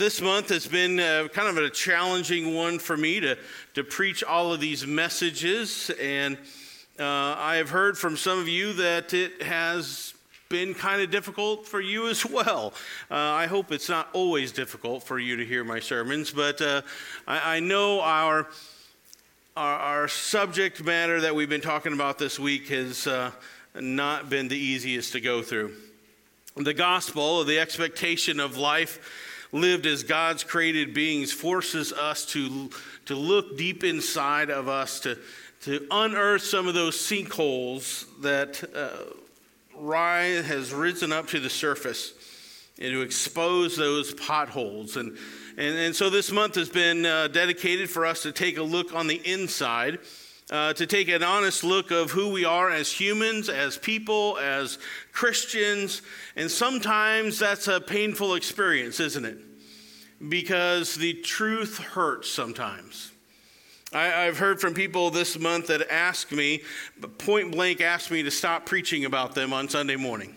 this month has been uh, kind of a challenging one for me to, to preach all of these messages. And uh, I have heard from some of you that it has been kind of difficult for you as well. Uh, I hope it's not always difficult for you to hear my sermons, but uh, I, I, know our, our, our, subject matter that we've been talking about this week has uh, not been the easiest to go through. The gospel, the expectation of life lived as God's created beings, forces us to, to look deep inside of us, to, to unearth some of those sinkholes that uh, rise, has risen up to the surface and to expose those potholes. And, and, and so this month has been uh, dedicated for us to take a look on the inside, uh, to take an honest look of who we are as humans, as people, as Christians. And sometimes that's a painful experience, isn't it? Because the truth hurts sometimes. I, have heard from people this month that ask me, point blank ask me to stop preaching about them on Sunday morning.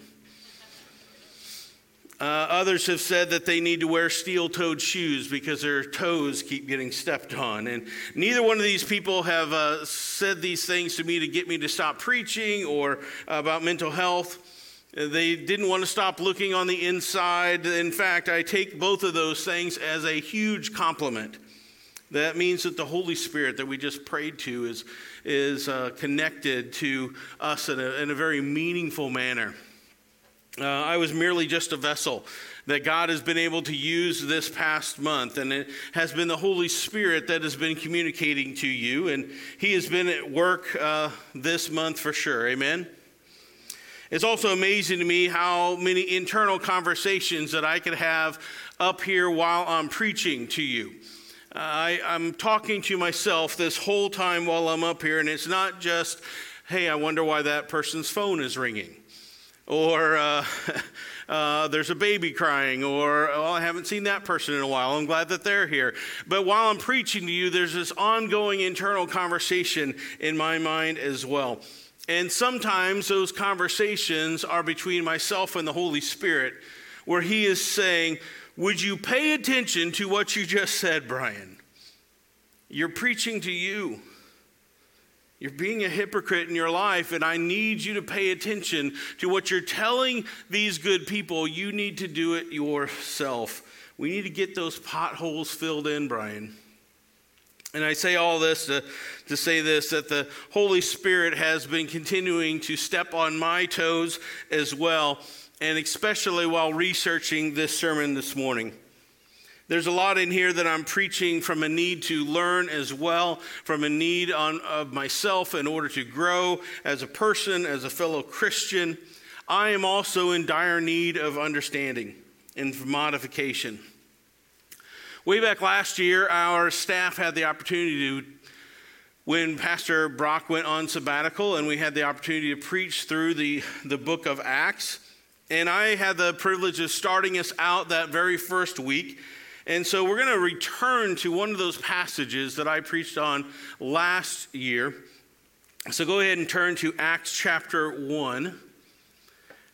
Uh, others have said that they need to wear steel toed shoes because their toes keep getting stepped on. And neither one of these people have uh, said these things to me to get me to stop preaching or about mental health. They didn't want to stop looking on the inside. In fact, I take both of those things as a huge compliment. That means that the Holy Spirit that we just prayed to is, is uh, connected to us in a, in a very meaningful manner. Uh, I was merely just a vessel that God has been able to use this past month, and it has been the Holy Spirit that has been communicating to you, and He has been at work uh, this month for sure. Amen. It's also amazing to me how many internal conversations that I could have up here while I'm preaching to you. I, I'm talking to myself this whole time while I'm up here, and it's not just, hey, I wonder why that person's phone is ringing. Or uh, uh, there's a baby crying, or oh, I haven't seen that person in a while. I'm glad that they're here. But while I'm preaching to you, there's this ongoing internal conversation in my mind as well. And sometimes those conversations are between myself and the Holy Spirit, where He is saying, would you pay attention to what you just said, Brian? You're preaching to you. You're being a hypocrite in your life, and I need you to pay attention to what you're telling these good people. You need to do it yourself. We need to get those potholes filled in, Brian. And I say all this to, to say this that the Holy Spirit has been continuing to step on my toes as well and especially while researching this sermon this morning. There's a lot in here that I'm preaching from a need to learn as well, from a need on, of myself in order to grow as a person, as a fellow Christian. I am also in dire need of understanding and modification. Way back last year, our staff had the opportunity to, when Pastor Brock went on sabbatical, and we had the opportunity to preach through the, the book of Acts. And I had the privilege of starting us out that very first week. And so we're going to return to one of those passages that I preached on last year. So go ahead and turn to Acts chapter 1. And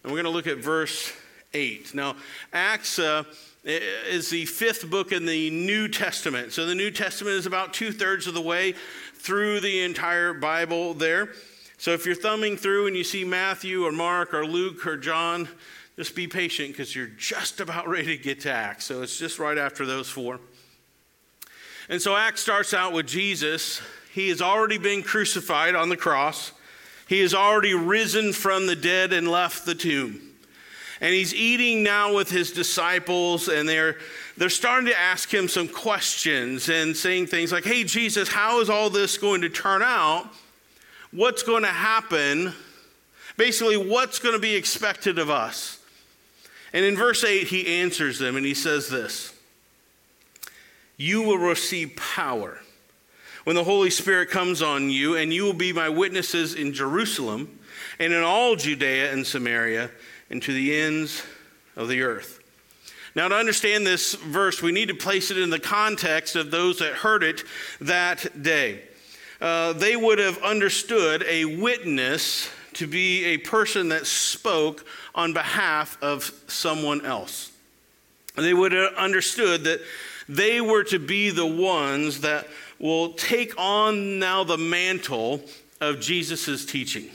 we're going to look at verse 8. Now, Acts uh, is the fifth book in the New Testament. So the New Testament is about two thirds of the way through the entire Bible there. So if you're thumbing through and you see Matthew or Mark or Luke or John, just be patient because you're just about ready to get to Acts. So it's just right after those four. And so Acts starts out with Jesus. He has already been crucified on the cross, he has already risen from the dead and left the tomb. And he's eating now with his disciples, and they're, they're starting to ask him some questions and saying things like, Hey, Jesus, how is all this going to turn out? what's going to happen, basically, what's going to be expected of us. And in verse 8, he answers them and he says this You will receive power when the Holy Spirit comes on you, and you will be my witnesses in Jerusalem and in all Judea and Samaria and to the ends of the earth. Now, to understand this verse, we need to place it in the context of those that heard it that day. Uh, they would have understood a witness to be a person that spoke on behalf of someone else. they would have understood that they were to be the ones that will take on now the mantle of Jesus' teaching.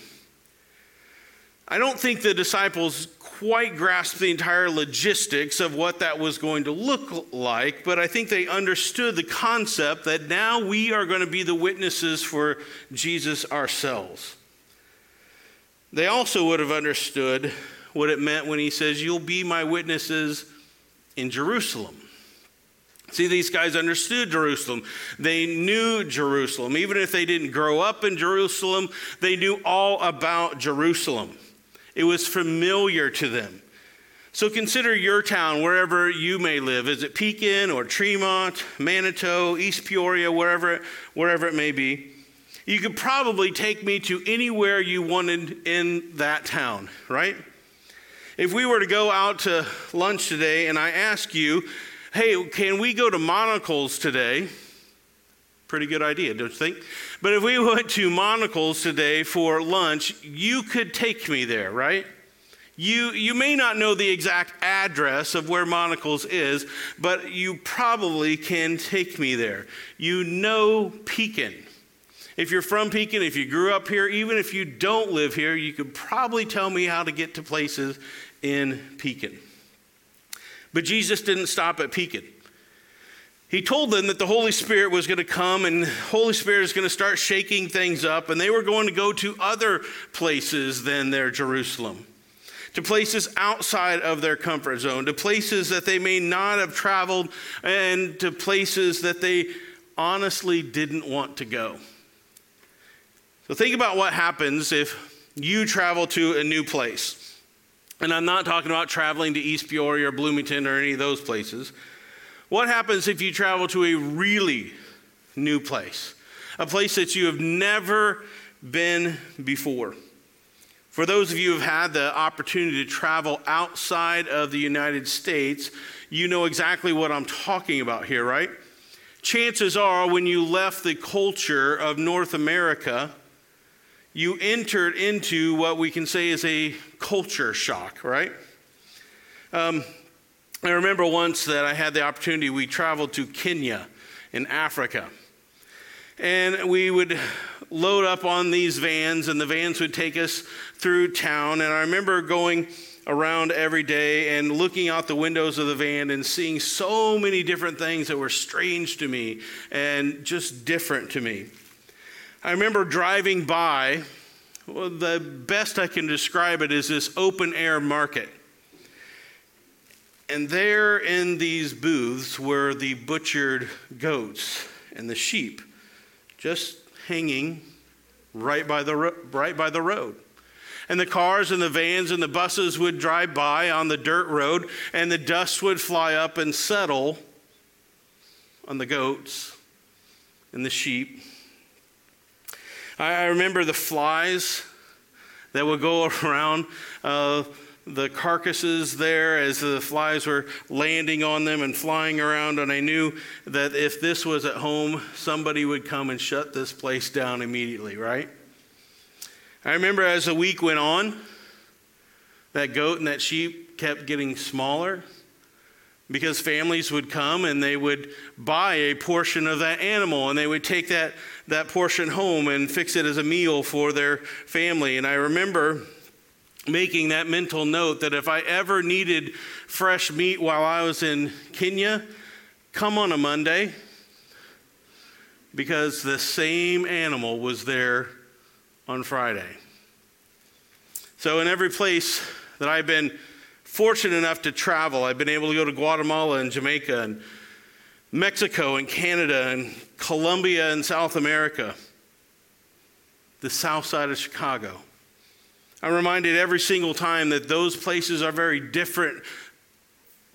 I don't think the disciples quite grasped the entire logistics of what that was going to look like, but I think they understood the concept that now we are going to be the witnesses for Jesus ourselves. They also would have understood what it meant when he says, You'll be my witnesses in Jerusalem. See, these guys understood Jerusalem. They knew Jerusalem. Even if they didn't grow up in Jerusalem, they knew all about Jerusalem. It was familiar to them. So consider your town, wherever you may live. Is it Pekin or Tremont, Manito, East Peoria, wherever, wherever it may be? You could probably take me to anywhere you wanted in that town, right? If we were to go out to lunch today and I ask you, hey, can we go to Monical's today? Pretty good idea, don't you think? But if we went to Monical's today for lunch, you could take me there, right? You, you may not know the exact address of where Monical's is, but you probably can take me there. You know Pekin. If you're from Pekin, if you grew up here, even if you don't live here, you could probably tell me how to get to places in Pekin. But Jesus didn't stop at Pekin. He told them that the Holy Spirit was going to come and Holy Spirit is going to start shaking things up, and they were going to go to other places than their Jerusalem, to places outside of their comfort zone, to places that they may not have traveled, and to places that they honestly didn't want to go. So think about what happens if you travel to a new place. And I'm not talking about traveling to East Peoria or Bloomington or any of those places. What happens if you travel to a really new place? A place that you have never been before. For those of you who have had the opportunity to travel outside of the United States, you know exactly what I'm talking about here, right? Chances are, when you left the culture of North America, you entered into what we can say is a culture shock, right? Um, I remember once that I had the opportunity, we traveled to Kenya in Africa. And we would load up on these vans, and the vans would take us through town. And I remember going around every day and looking out the windows of the van and seeing so many different things that were strange to me and just different to me. I remember driving by, well, the best I can describe it is this open air market. And there in these booths were the butchered goats and the sheep just hanging right by the, ro- right by the road. And the cars and the vans and the buses would drive by on the dirt road, and the dust would fly up and settle on the goats and the sheep I remember the flies that would go around uh, the carcasses there as the flies were landing on them and flying around. And I knew that if this was at home, somebody would come and shut this place down immediately, right? I remember as the week went on, that goat and that sheep kept getting smaller because families would come and they would buy a portion of that animal and they would take that, that portion home and fix it as a meal for their family. And I remember making that mental note that if I ever needed fresh meat while I was in Kenya, come on a Monday because the same animal was there on Friday. So, in every place that I've been fortunate enough to travel. I've been able to go to Guatemala and Jamaica and Mexico and Canada and Colombia and South America, the south side of Chicago. I'm reminded every single time that those places are very different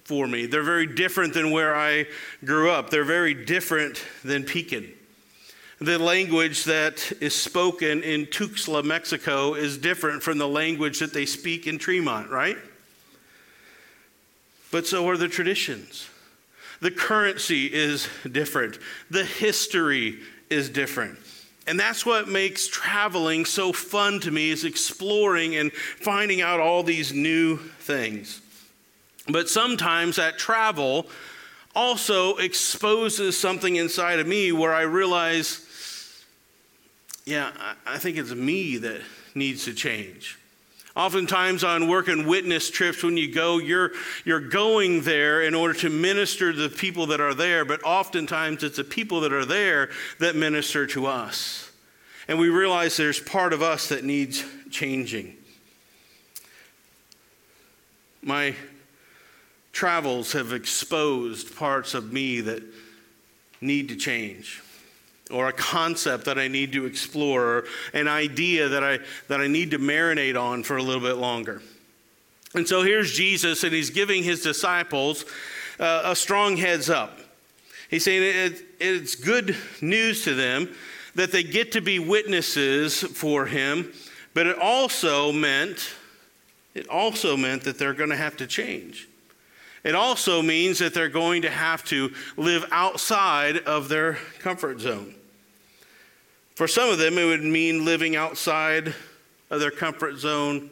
for me. They're very different than where I grew up, they're very different than Pekin. The language that is spoken in Tuxtla, Mexico, is different from the language that they speak in Tremont, right? but so are the traditions. The currency is different, the history is different. And that's what makes traveling so fun to me is exploring and finding out all these new things. But sometimes that travel also exposes something inside of me where I realize, yeah, I think it's me that needs to change. Oftentimes on work and witness trips, when you go, you're, you're going there in order to minister to the people that are there, but oftentimes it's the people that are there that minister to us. And we realize there's part of us that needs changing. My travels have exposed parts of me that need to change or a concept that I need to explore, or an idea that I, that I need to marinate on for a little bit longer. And so here's Jesus, and he's giving his disciples uh, a strong heads up. He's saying it, it's good news to them that they get to be witnesses for him, but it also meant it also meant that they're going to have to change. It also means that they're going to have to live outside of their comfort zone. For some of them, it would mean living outside of their comfort zone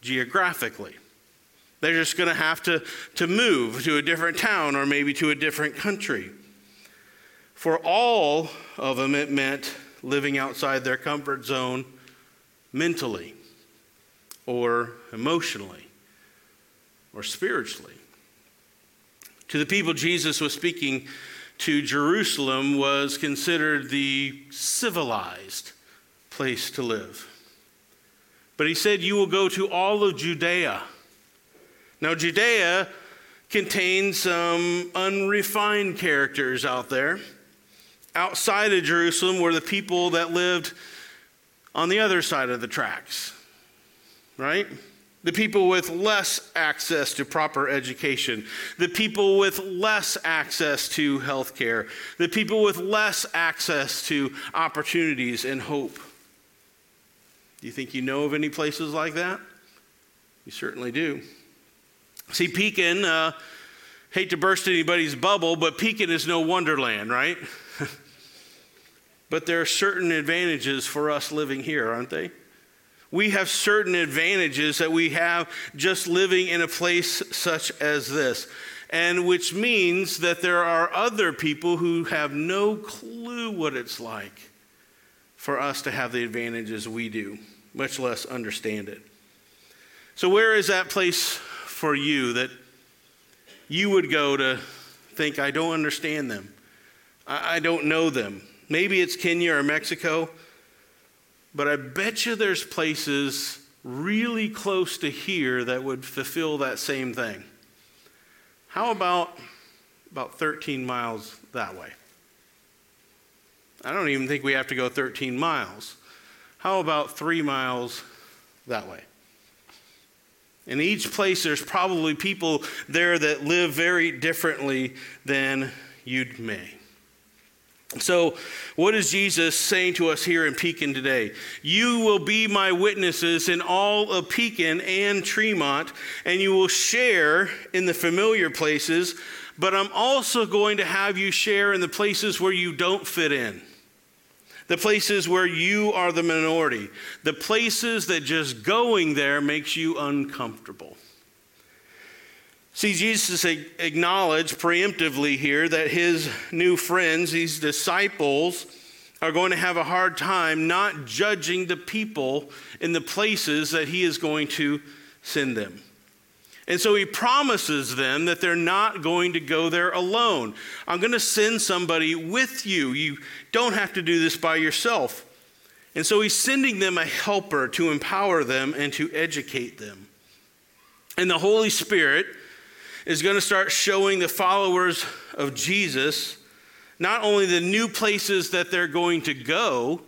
geographically. They're just going to have to, to move to a different town or maybe to a different country. For all of them, it meant living outside their comfort zone mentally or emotionally or spiritually. To the people Jesus was speaking to Jerusalem was considered the civilized place to live. But he said, You will go to all of Judea. Now, Judea contains some unrefined characters out there. Outside of Jerusalem were the people that lived on the other side of the tracks, right? The people with less access to proper education, the people with less access to health care, the people with less access to opportunities and hope. Do you think you know of any places like that? You certainly do. See, Pekin, uh, hate to burst anybody's bubble, but Pekin is no wonderland, right? but there are certain advantages for us living here, aren't they? We have certain advantages that we have just living in a place such as this. And which means that there are other people who have no clue what it's like for us to have the advantages we do, much less understand it. So, where is that place for you that you would go to think, I don't understand them? I don't know them. Maybe it's Kenya or Mexico. But I bet you there's places really close to here that would fulfill that same thing. How about about 13 miles that way? I don't even think we have to go 13 miles. How about three miles that way? In each place, there's probably people there that live very differently than you'd may. So, what is Jesus saying to us here in Pekin today? You will be my witnesses in all of Pekin and Tremont, and you will share in the familiar places, but I'm also going to have you share in the places where you don't fit in. The places where you are the minority. The places that just going there makes you uncomfortable. See, Jesus acknowledged preemptively here that his new friends, these disciples, are going to have a hard time not judging the people in the places that he is going to send them. And so he promises them that they're not going to go there alone. I'm going to send somebody with you. You don't have to do this by yourself. And so he's sending them a helper to empower them and to educate them. And the Holy Spirit is going to start showing the followers of Jesus not only the new places that they're going to go,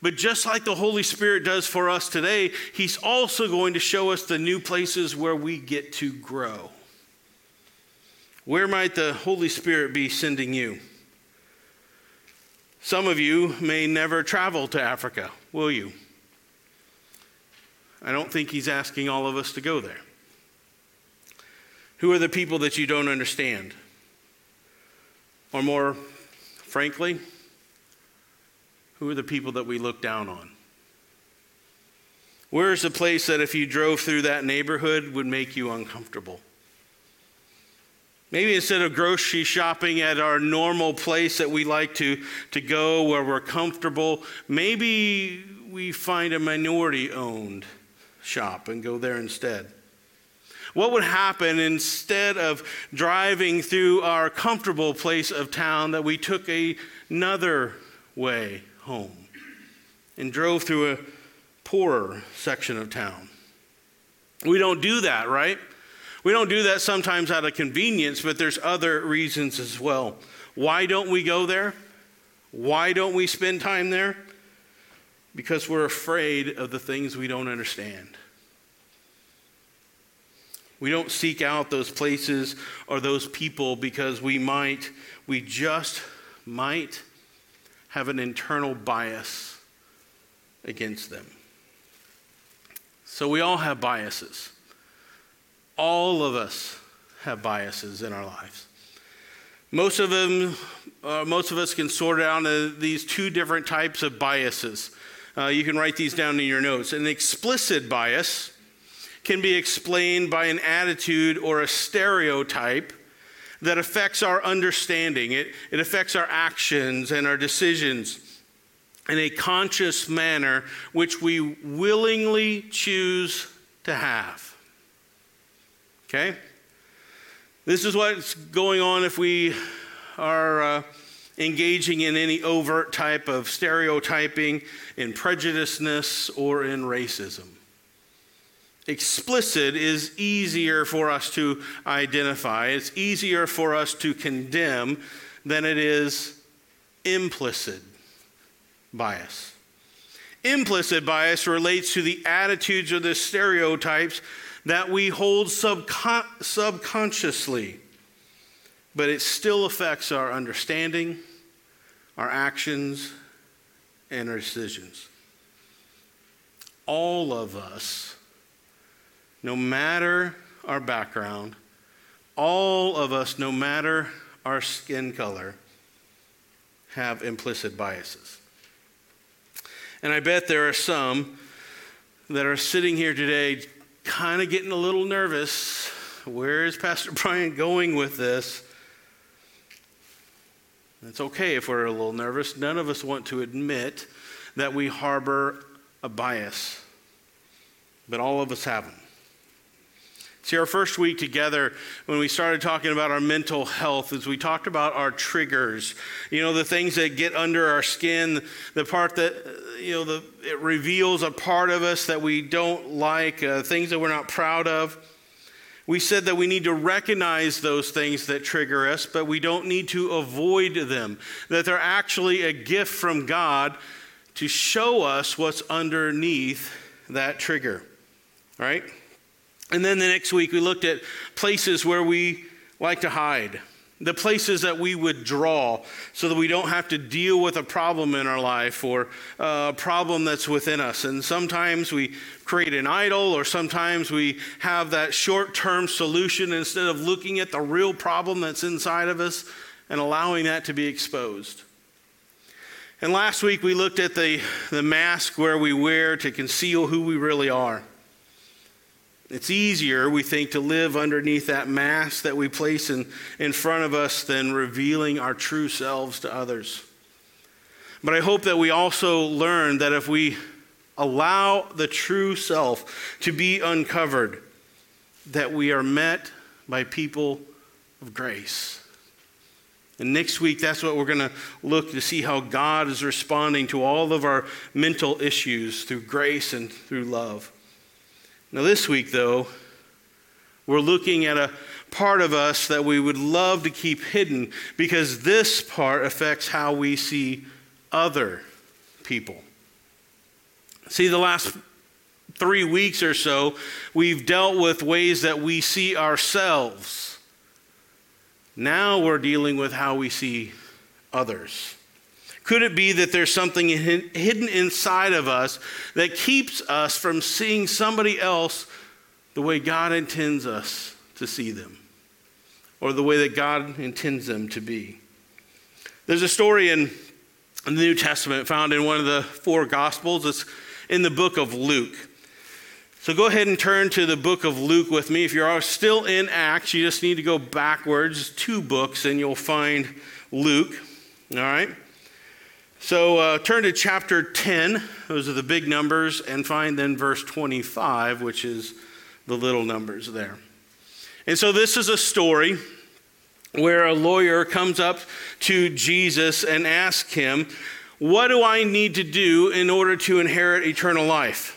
but just like the Holy Spirit does for us today, He's also going to show us the new places where we get to grow. Where might the Holy Spirit be sending you? Some of you may never travel to Africa, will you? I don't think He's asking all of us to go there. Who are the people that you don't understand? Or more frankly, who are the people that we look down on? Where's the place that if you drove through that neighborhood would make you uncomfortable? Maybe instead of grocery shopping at our normal place that we like to, to go where we're comfortable, maybe we find a minority owned shop and go there instead. What would happen instead of driving through our comfortable place of town that we took a, another way home and drove through a poorer section of town? We don't do that, right? We don't do that sometimes out of convenience, but there's other reasons as well. Why don't we go there? Why don't we spend time there? Because we're afraid of the things we don't understand. We don't seek out those places or those people because we might, we just might have an internal bias against them. So we all have biases. All of us have biases in our lives. Most of them, uh, most of us can sort out these two different types of biases. Uh, you can write these down in your notes. An explicit bias can be explained by an attitude or a stereotype that affects our understanding. It, it affects our actions and our decisions in a conscious manner, which we willingly choose to have. Okay? This is what's going on if we are uh, engaging in any overt type of stereotyping, in prejudiceness, or in racism. Explicit is easier for us to identify, it's easier for us to condemn than it is implicit bias. Implicit bias relates to the attitudes or the stereotypes that we hold subcon- subconsciously, but it still affects our understanding, our actions, and our decisions. All of us, no matter our background, all of us, no matter our skin color, have implicit biases. And I bet there are some that are sitting here today kind of getting a little nervous. Where is Pastor Brian going with this? It's okay if we're a little nervous. None of us want to admit that we harbor a bias, but all of us have them. See, our first week together, when we started talking about our mental health, is we talked about our triggers. You know, the things that get under our skin, the part that, you know, the, it reveals a part of us that we don't like, uh, things that we're not proud of. We said that we need to recognize those things that trigger us, but we don't need to avoid them, that they're actually a gift from God to show us what's underneath that trigger, right? And then the next week, we looked at places where we like to hide, the places that we would draw so that we don't have to deal with a problem in our life or a problem that's within us. And sometimes we create an idol, or sometimes we have that short term solution instead of looking at the real problem that's inside of us and allowing that to be exposed. And last week, we looked at the, the mask where we wear to conceal who we really are. It's easier, we think, to live underneath that mask that we place in, in front of us than revealing our true selves to others. But I hope that we also learn that if we allow the true self to be uncovered, that we are met by people of grace. And next week, that's what we're going to look to see how God is responding to all of our mental issues through grace and through love. Now, this week, though, we're looking at a part of us that we would love to keep hidden because this part affects how we see other people. See, the last three weeks or so, we've dealt with ways that we see ourselves. Now we're dealing with how we see others. Could it be that there's something hidden inside of us that keeps us from seeing somebody else the way God intends us to see them or the way that God intends them to be? There's a story in the New Testament found in one of the four Gospels. It's in the book of Luke. So go ahead and turn to the book of Luke with me. If you're still in Acts, you just need to go backwards two books and you'll find Luke. All right? So uh, turn to chapter 10, those are the big numbers, and find then verse 25, which is the little numbers there. And so this is a story where a lawyer comes up to Jesus and asks him, What do I need to do in order to inherit eternal life?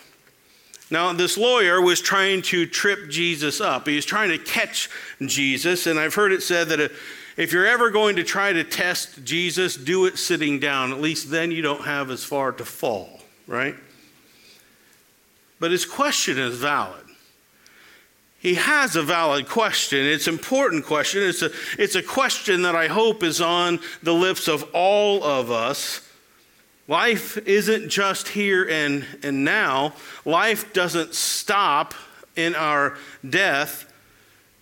Now, this lawyer was trying to trip Jesus up. He was trying to catch Jesus. And I've heard it said that if you're ever going to try to test Jesus, do it sitting down. At least then you don't have as far to fall, right? But his question is valid. He has a valid question. It's an important question. It's a, it's a question that I hope is on the lips of all of us Life isn't just here and, and now. Life doesn't stop in our death.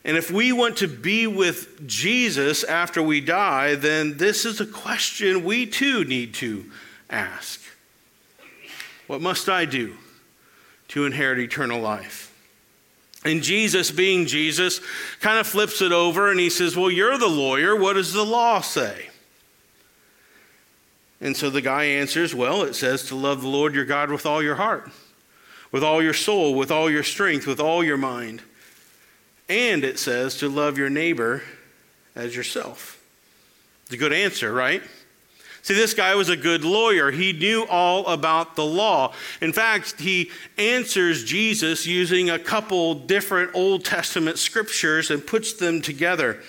And if we want to be with Jesus after we die, then this is a question we too need to ask. What must I do to inherit eternal life? And Jesus, being Jesus, kind of flips it over and he says, Well, you're the lawyer. What does the law say? And so the guy answers, Well, it says to love the Lord your God with all your heart, with all your soul, with all your strength, with all your mind. And it says to love your neighbor as yourself. It's a good answer, right? See, this guy was a good lawyer. He knew all about the law. In fact, he answers Jesus using a couple different Old Testament scriptures and puts them together.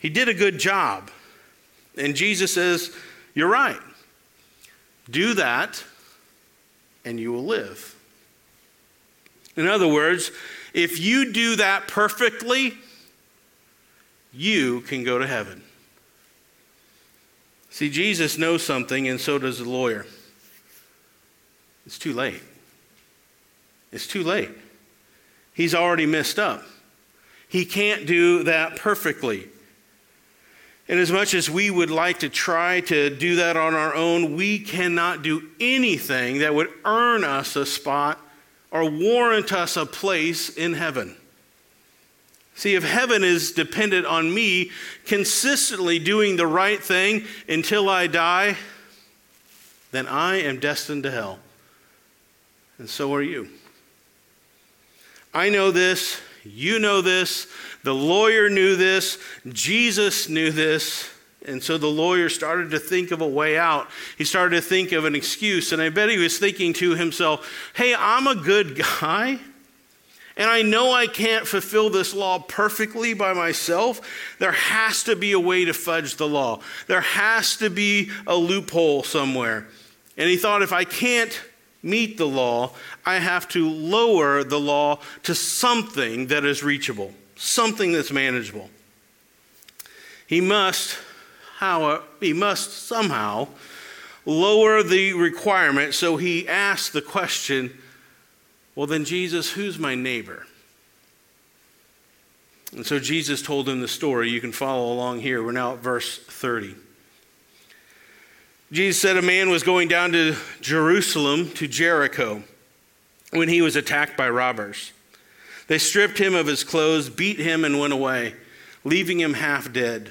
He did a good job. And Jesus says, You're right. Do that, and you will live. In other words, if you do that perfectly, you can go to heaven. See, Jesus knows something, and so does the lawyer. It's too late. It's too late. He's already messed up. He can't do that perfectly. And as much as we would like to try to do that on our own, we cannot do anything that would earn us a spot or warrant us a place in heaven. See, if heaven is dependent on me consistently doing the right thing until I die, then I am destined to hell. And so are you. I know this, you know this, the lawyer knew this, Jesus knew this, and so the lawyer started to think of a way out. He started to think of an excuse, and I bet he was thinking to himself, hey, I'm a good guy. And I know I can't fulfill this law perfectly by myself. There has to be a way to fudge the law. There has to be a loophole somewhere. And he thought, if I can't meet the law, I have to lower the law to something that is reachable, something that's manageable. He must, he must somehow lower the requirement. So he asked the question, well, then, Jesus, who's my neighbor? And so Jesus told him the story. You can follow along here. We're now at verse 30. Jesus said a man was going down to Jerusalem, to Jericho, when he was attacked by robbers. They stripped him of his clothes, beat him, and went away, leaving him half dead.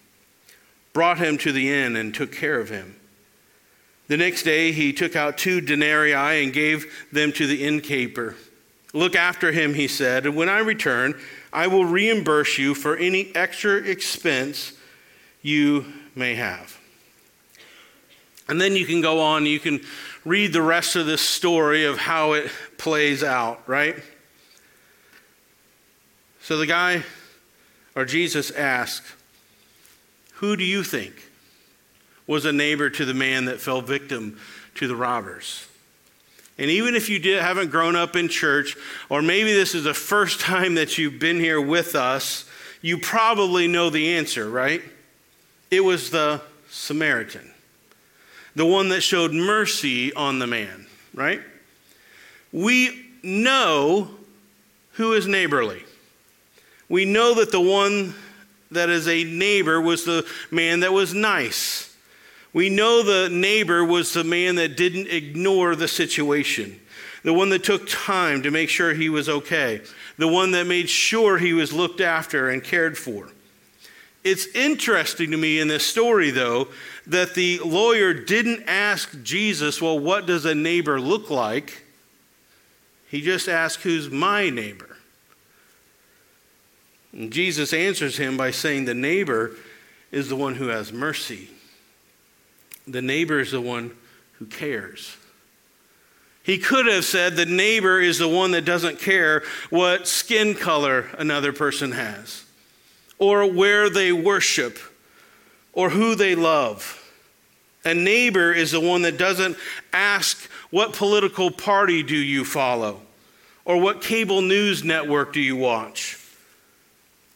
brought him to the inn, and took care of him. The next day he took out two denarii and gave them to the innkeeper. Look after him, he said, and when I return, I will reimburse you for any extra expense you may have. And then you can go on, you can read the rest of this story of how it plays out, right? So the guy, or Jesus asked, Who do you think was a neighbor to the man that fell victim to the robbers? And even if you did, haven't grown up in church, or maybe this is the first time that you've been here with us, you probably know the answer, right? It was the Samaritan, the one that showed mercy on the man, right? We know who is neighborly. We know that the one that is a neighbor was the man that was nice. We know the neighbor was the man that didn't ignore the situation, the one that took time to make sure he was okay, the one that made sure he was looked after and cared for. It's interesting to me in this story, though, that the lawyer didn't ask Jesus, Well, what does a neighbor look like? He just asked, Who's my neighbor? And Jesus answers him by saying, The neighbor is the one who has mercy. The neighbor is the one who cares. He could have said the neighbor is the one that doesn't care what skin color another person has, or where they worship, or who they love. A neighbor is the one that doesn't ask, What political party do you follow? or What cable news network do you watch?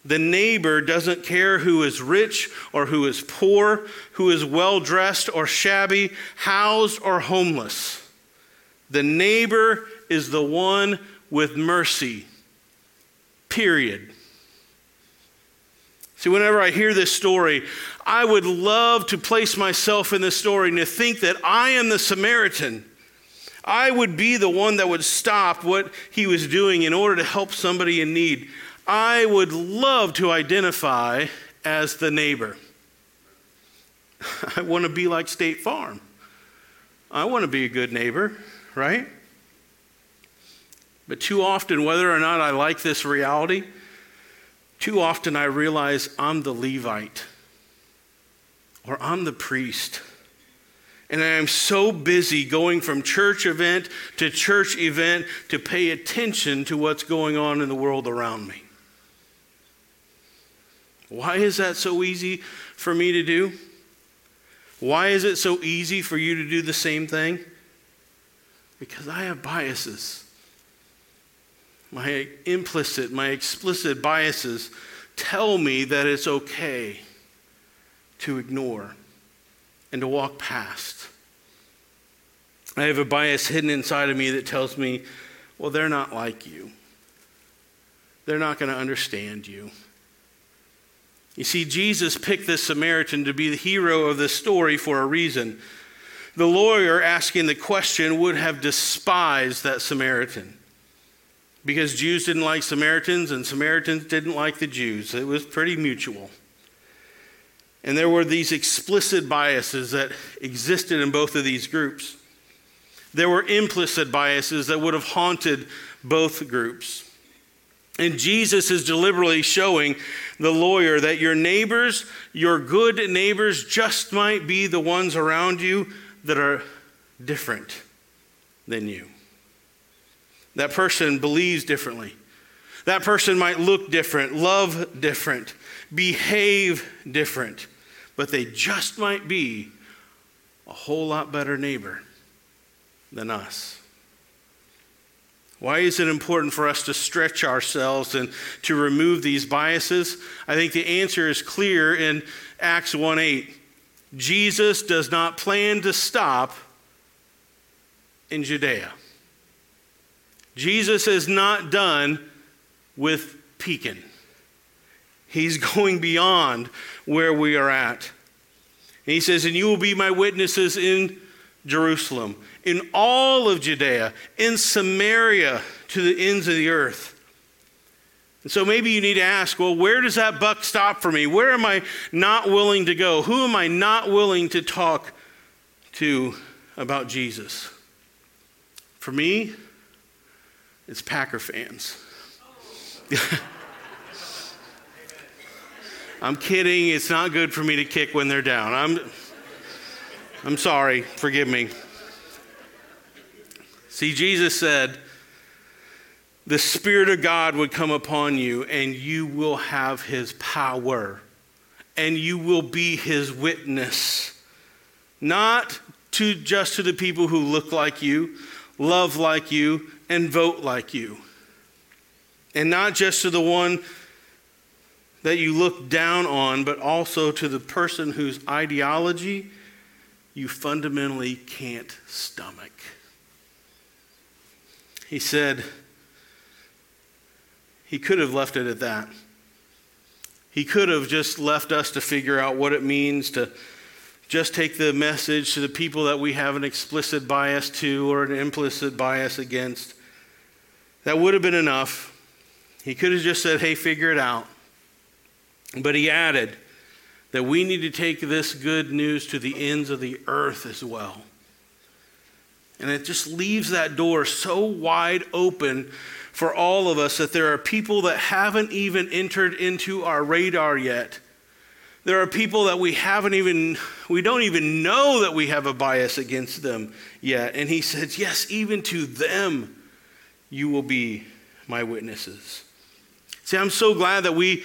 The neighbor doesn't care who is rich or who is poor, who is well dressed or shabby, housed or homeless. The neighbor is the one with mercy. Period. See, whenever I hear this story, I would love to place myself in this story and to think that I am the Samaritan. I would be the one that would stop what he was doing in order to help somebody in need. I would love to identify as the neighbor. I want to be like State Farm. I want to be a good neighbor, right? But too often, whether or not I like this reality, too often I realize I'm the Levite or I'm the priest. And I am so busy going from church event to church event to pay attention to what's going on in the world around me. Why is that so easy for me to do? Why is it so easy for you to do the same thing? Because I have biases. My implicit, my explicit biases tell me that it's okay to ignore and to walk past. I have a bias hidden inside of me that tells me, well, they're not like you. They're not going to understand you. You see, Jesus picked this Samaritan to be the hero of the story for a reason. The lawyer asking the question would have despised that Samaritan because Jews didn't like Samaritans and Samaritans didn't like the Jews. It was pretty mutual. And there were these explicit biases that existed in both of these groups. There were implicit biases that would have haunted both groups. And Jesus is deliberately showing the lawyer that your neighbors, your good neighbors, just might be the ones around you that are different than you. That person believes differently. That person might look different, love different, behave different, but they just might be a whole lot better neighbor than us. Why is it important for us to stretch ourselves and to remove these biases? I think the answer is clear in Acts 1 8. Jesus does not plan to stop in Judea. Jesus is not done with Pekin. He's going beyond where we are at. And he says, And you will be my witnesses in Jerusalem, in all of Judea, in Samaria, to the ends of the earth. And so maybe you need to ask, well, where does that buck stop for me? Where am I not willing to go? Who am I not willing to talk to about Jesus? For me, it's Packer fans. I'm kidding. It's not good for me to kick when they're down. I'm I'm sorry, forgive me. See, Jesus said, the Spirit of God would come upon you, and you will have His power, and you will be His witness. Not to just to the people who look like you, love like you, and vote like you. And not just to the one that you look down on, but also to the person whose ideology you fundamentally can't stomach. He said, he could have left it at that. He could have just left us to figure out what it means to just take the message to the people that we have an explicit bias to or an implicit bias against. That would have been enough. He could have just said, hey, figure it out. But he added that we need to take this good news to the ends of the earth as well. And it just leaves that door so wide open for all of us that there are people that haven't even entered into our radar yet. There are people that we haven't even, we don't even know that we have a bias against them yet. And he says, Yes, even to them you will be my witnesses. See, I'm so glad that we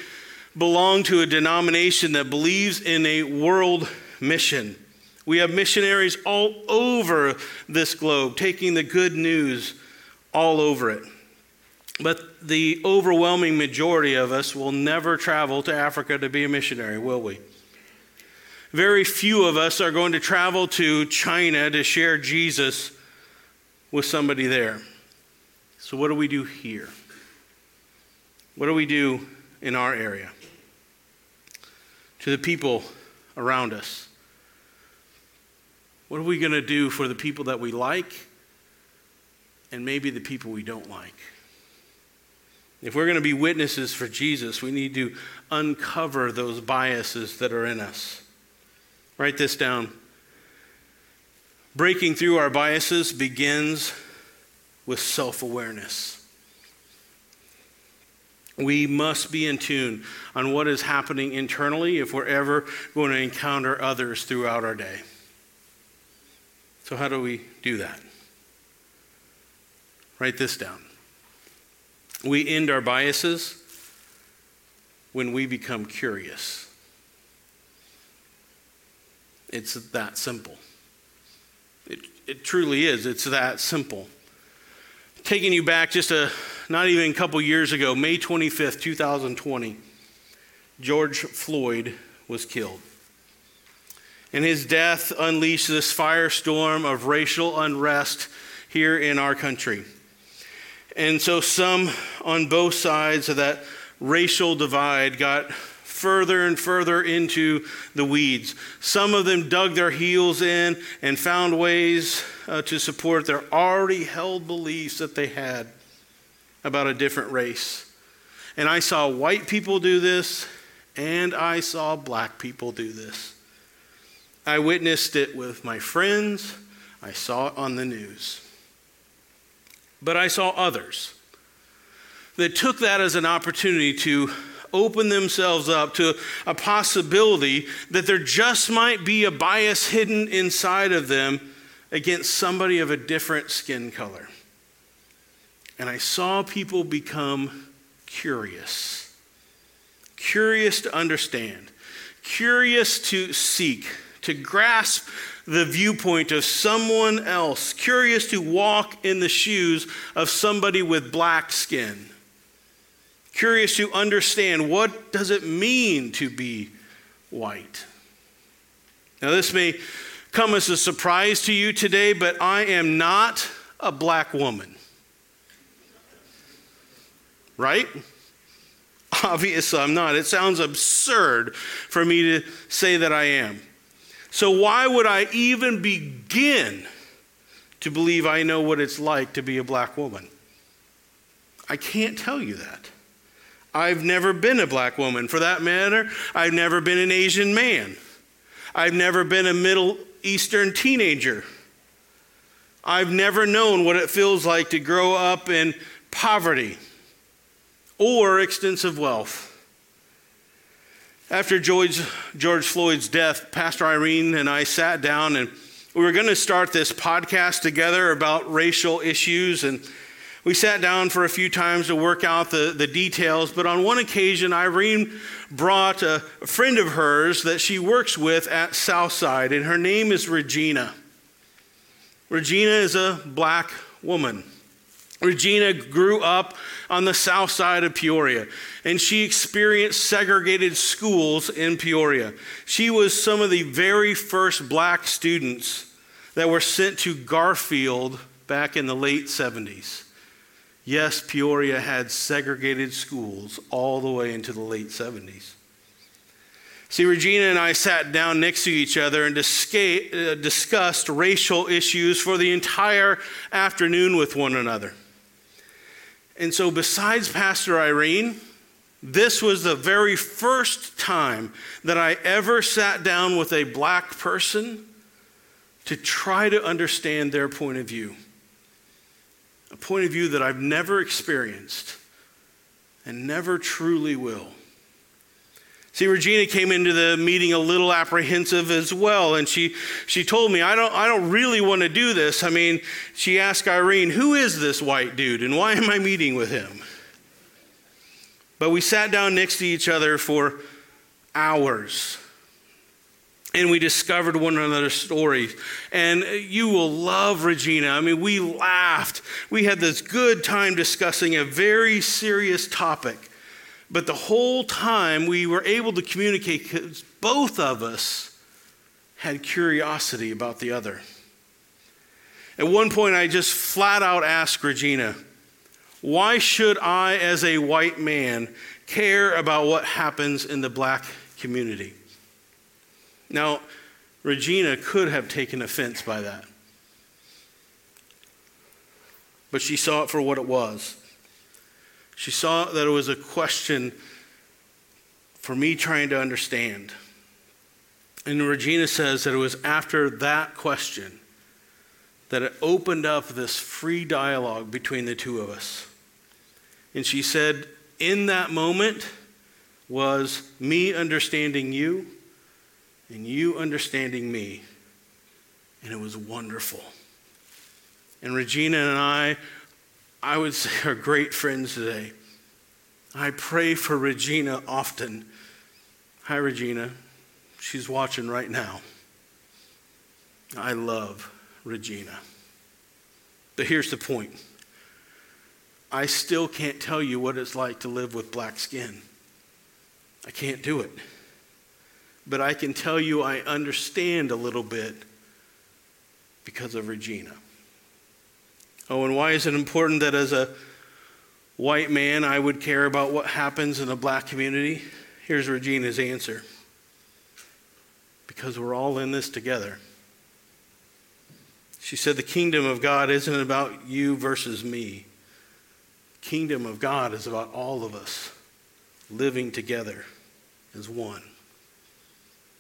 belong to a denomination that believes in a world mission. We have missionaries all over this globe taking the good news all over it. But the overwhelming majority of us will never travel to Africa to be a missionary, will we? Very few of us are going to travel to China to share Jesus with somebody there. So, what do we do here? What do we do in our area? To the people around us. What are we going to do for the people that we like and maybe the people we don't like? If we're going to be witnesses for Jesus, we need to uncover those biases that are in us. Write this down. Breaking through our biases begins with self awareness. We must be in tune on what is happening internally if we're ever going to encounter others throughout our day. So, how do we do that? Write this down. We end our biases when we become curious. It's that simple. It, it truly is. It's that simple. Taking you back just a not even a couple years ago, May 25th, 2020, George Floyd was killed. And his death unleashed this firestorm of racial unrest here in our country. And so, some on both sides of that racial divide got further and further into the weeds. Some of them dug their heels in and found ways uh, to support their already held beliefs that they had about a different race. And I saw white people do this, and I saw black people do this. I witnessed it with my friends, I saw it on the news. But I saw others that took that as an opportunity to open themselves up to a possibility that there just might be a bias hidden inside of them against somebody of a different skin color. And I saw people become curious, curious to understand, curious to seek, to grasp the viewpoint of someone else, curious to walk in the shoes of somebody with black skin, curious to understand what does it mean to be white. Now this may come as a surprise to you today, but I am not a black woman. Right? Obviously, I'm not. It sounds absurd for me to say that I am. So, why would I even begin to believe I know what it's like to be a black woman? I can't tell you that. I've never been a black woman. For that matter, I've never been an Asian man. I've never been a Middle Eastern teenager. I've never known what it feels like to grow up in poverty or extensive wealth. After George, George Floyd's death, Pastor Irene and I sat down and we were going to start this podcast together about racial issues. And we sat down for a few times to work out the, the details. But on one occasion, Irene brought a, a friend of hers that she works with at Southside, and her name is Regina. Regina is a black woman. Regina grew up on the south side of Peoria, and she experienced segregated schools in Peoria. She was some of the very first black students that were sent to Garfield back in the late 70s. Yes, Peoria had segregated schools all the way into the late 70s. See, Regina and I sat down next to each other and uh, discussed racial issues for the entire afternoon with one another. And so, besides Pastor Irene, this was the very first time that I ever sat down with a black person to try to understand their point of view. A point of view that I've never experienced and never truly will. See, Regina came into the meeting a little apprehensive as well, and she, she told me, I don't, I don't really want to do this. I mean, she asked Irene, Who is this white dude, and why am I meeting with him? But we sat down next to each other for hours. And we discovered one another's stories. And you will love Regina. I mean, we laughed. We had this good time discussing a very serious topic. But the whole time we were able to communicate because both of us had curiosity about the other. At one point, I just flat out asked Regina, Why should I, as a white man, care about what happens in the black community? Now, Regina could have taken offense by that, but she saw it for what it was. She saw that it was a question for me trying to understand. And Regina says that it was after that question that it opened up this free dialogue between the two of us. And she said, in that moment was me understanding you and you understanding me. And it was wonderful. And Regina and I I would say, are great friends today. I pray for Regina often. Hi, Regina. She's watching right now. I love Regina. But here's the point I still can't tell you what it's like to live with black skin. I can't do it. But I can tell you I understand a little bit because of Regina. Oh, and why is it important that as a white man I would care about what happens in the black community? Here's Regina's answer because we're all in this together. She said, The kingdom of God isn't about you versus me. The kingdom of God is about all of us living together as one.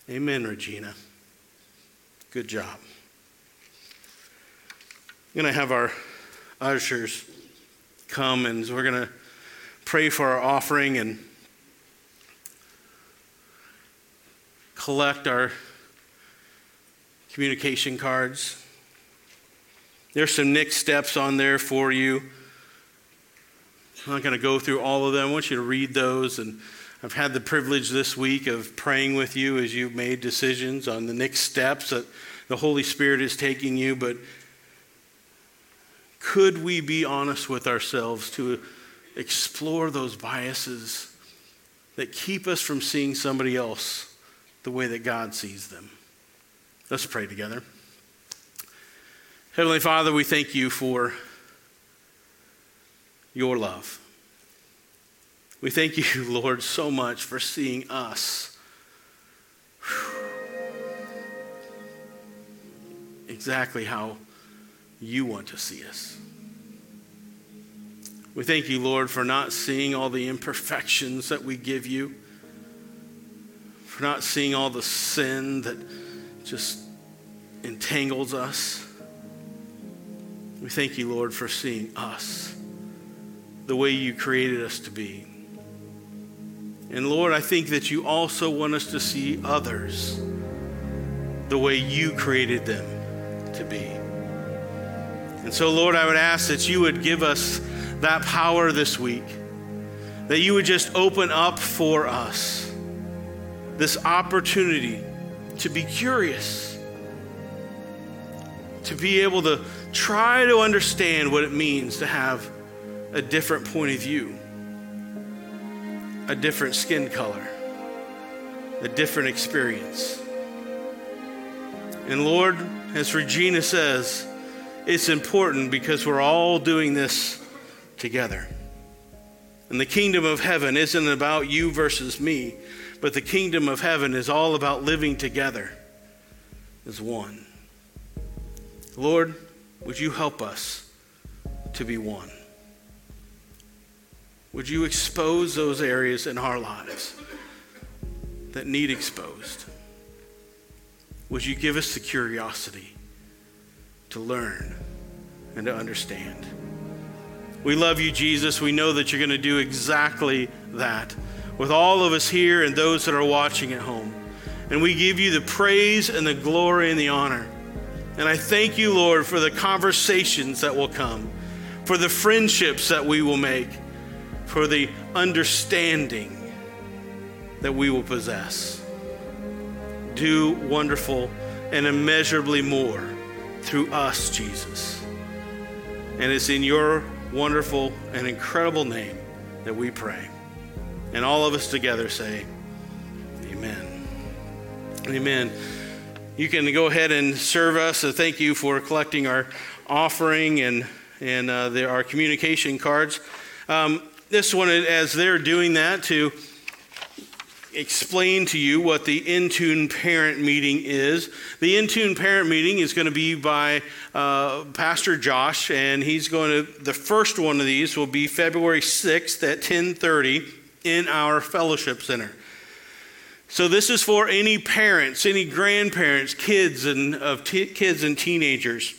Amen, Regina. Good job. I'm going to have our ushers come and we're going to pray for our offering and collect our communication cards. There's some next steps on there for you. I'm not going to go through all of them. I want you to read those. And I've had the privilege this week of praying with you as you've made decisions on the next steps that the Holy Spirit is taking you. But could we be honest with ourselves to explore those biases that keep us from seeing somebody else the way that God sees them? Let's pray together. Heavenly Father, we thank you for your love. We thank you, Lord, so much for seeing us. Exactly how you want to see us. We thank you, Lord, for not seeing all the imperfections that we give you, for not seeing all the sin that just entangles us. We thank you, Lord, for seeing us the way you created us to be. And Lord, I think that you also want us to see others the way you created them to be. And so, Lord, I would ask that you would give us that power this week, that you would just open up for us this opportunity to be curious, to be able to try to understand what it means to have a different point of view, a different skin color, a different experience. And Lord, as Regina says, it's important because we're all doing this together. And the kingdom of heaven isn't about you versus me, but the kingdom of heaven is all about living together as one. Lord, would you help us to be one? Would you expose those areas in our lives that need exposed? Would you give us the curiosity to learn and to understand? We love you, Jesus. We know that you're going to do exactly that with all of us here and those that are watching at home. And we give you the praise and the glory and the honor. And I thank you, Lord, for the conversations that will come, for the friendships that we will make, for the understanding that we will possess. Do wonderful and immeasurably more through us, Jesus. And it's in your wonderful and incredible name that we pray. And all of us together say, Amen. Amen. You can go ahead and serve us. Thank you for collecting our offering and, and uh, the, our communication cards. Um, this one, as they're doing that, to explain to you what the Intune parent meeting is. The Intune parent meeting is going to be by uh, Pastor Josh, and he's going to. The first one of these will be February 6th at 10:30 in our fellowship center. So this is for any parents, any grandparents, kids, and of t- kids and teenagers.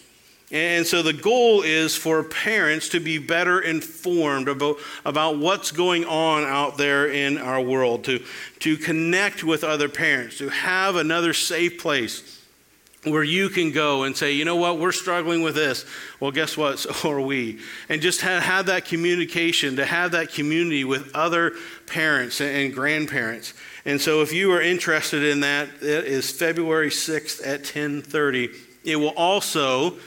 And so the goal is for parents to be better informed about, about what's going on out there in our world, to, to connect with other parents, to have another safe place where you can go and say, you know what, we're struggling with this. Well, guess what? So are we. And just have, have that communication, to have that community with other parents and grandparents. And so if you are interested in that, it is February 6th at 1030. It will also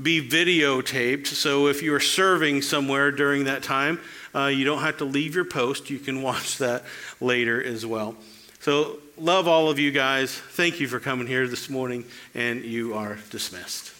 be videotaped. So if you're serving somewhere during that time, uh, you don't have to leave your post. You can watch that later as well. So, love all of you guys. Thank you for coming here this morning, and you are dismissed.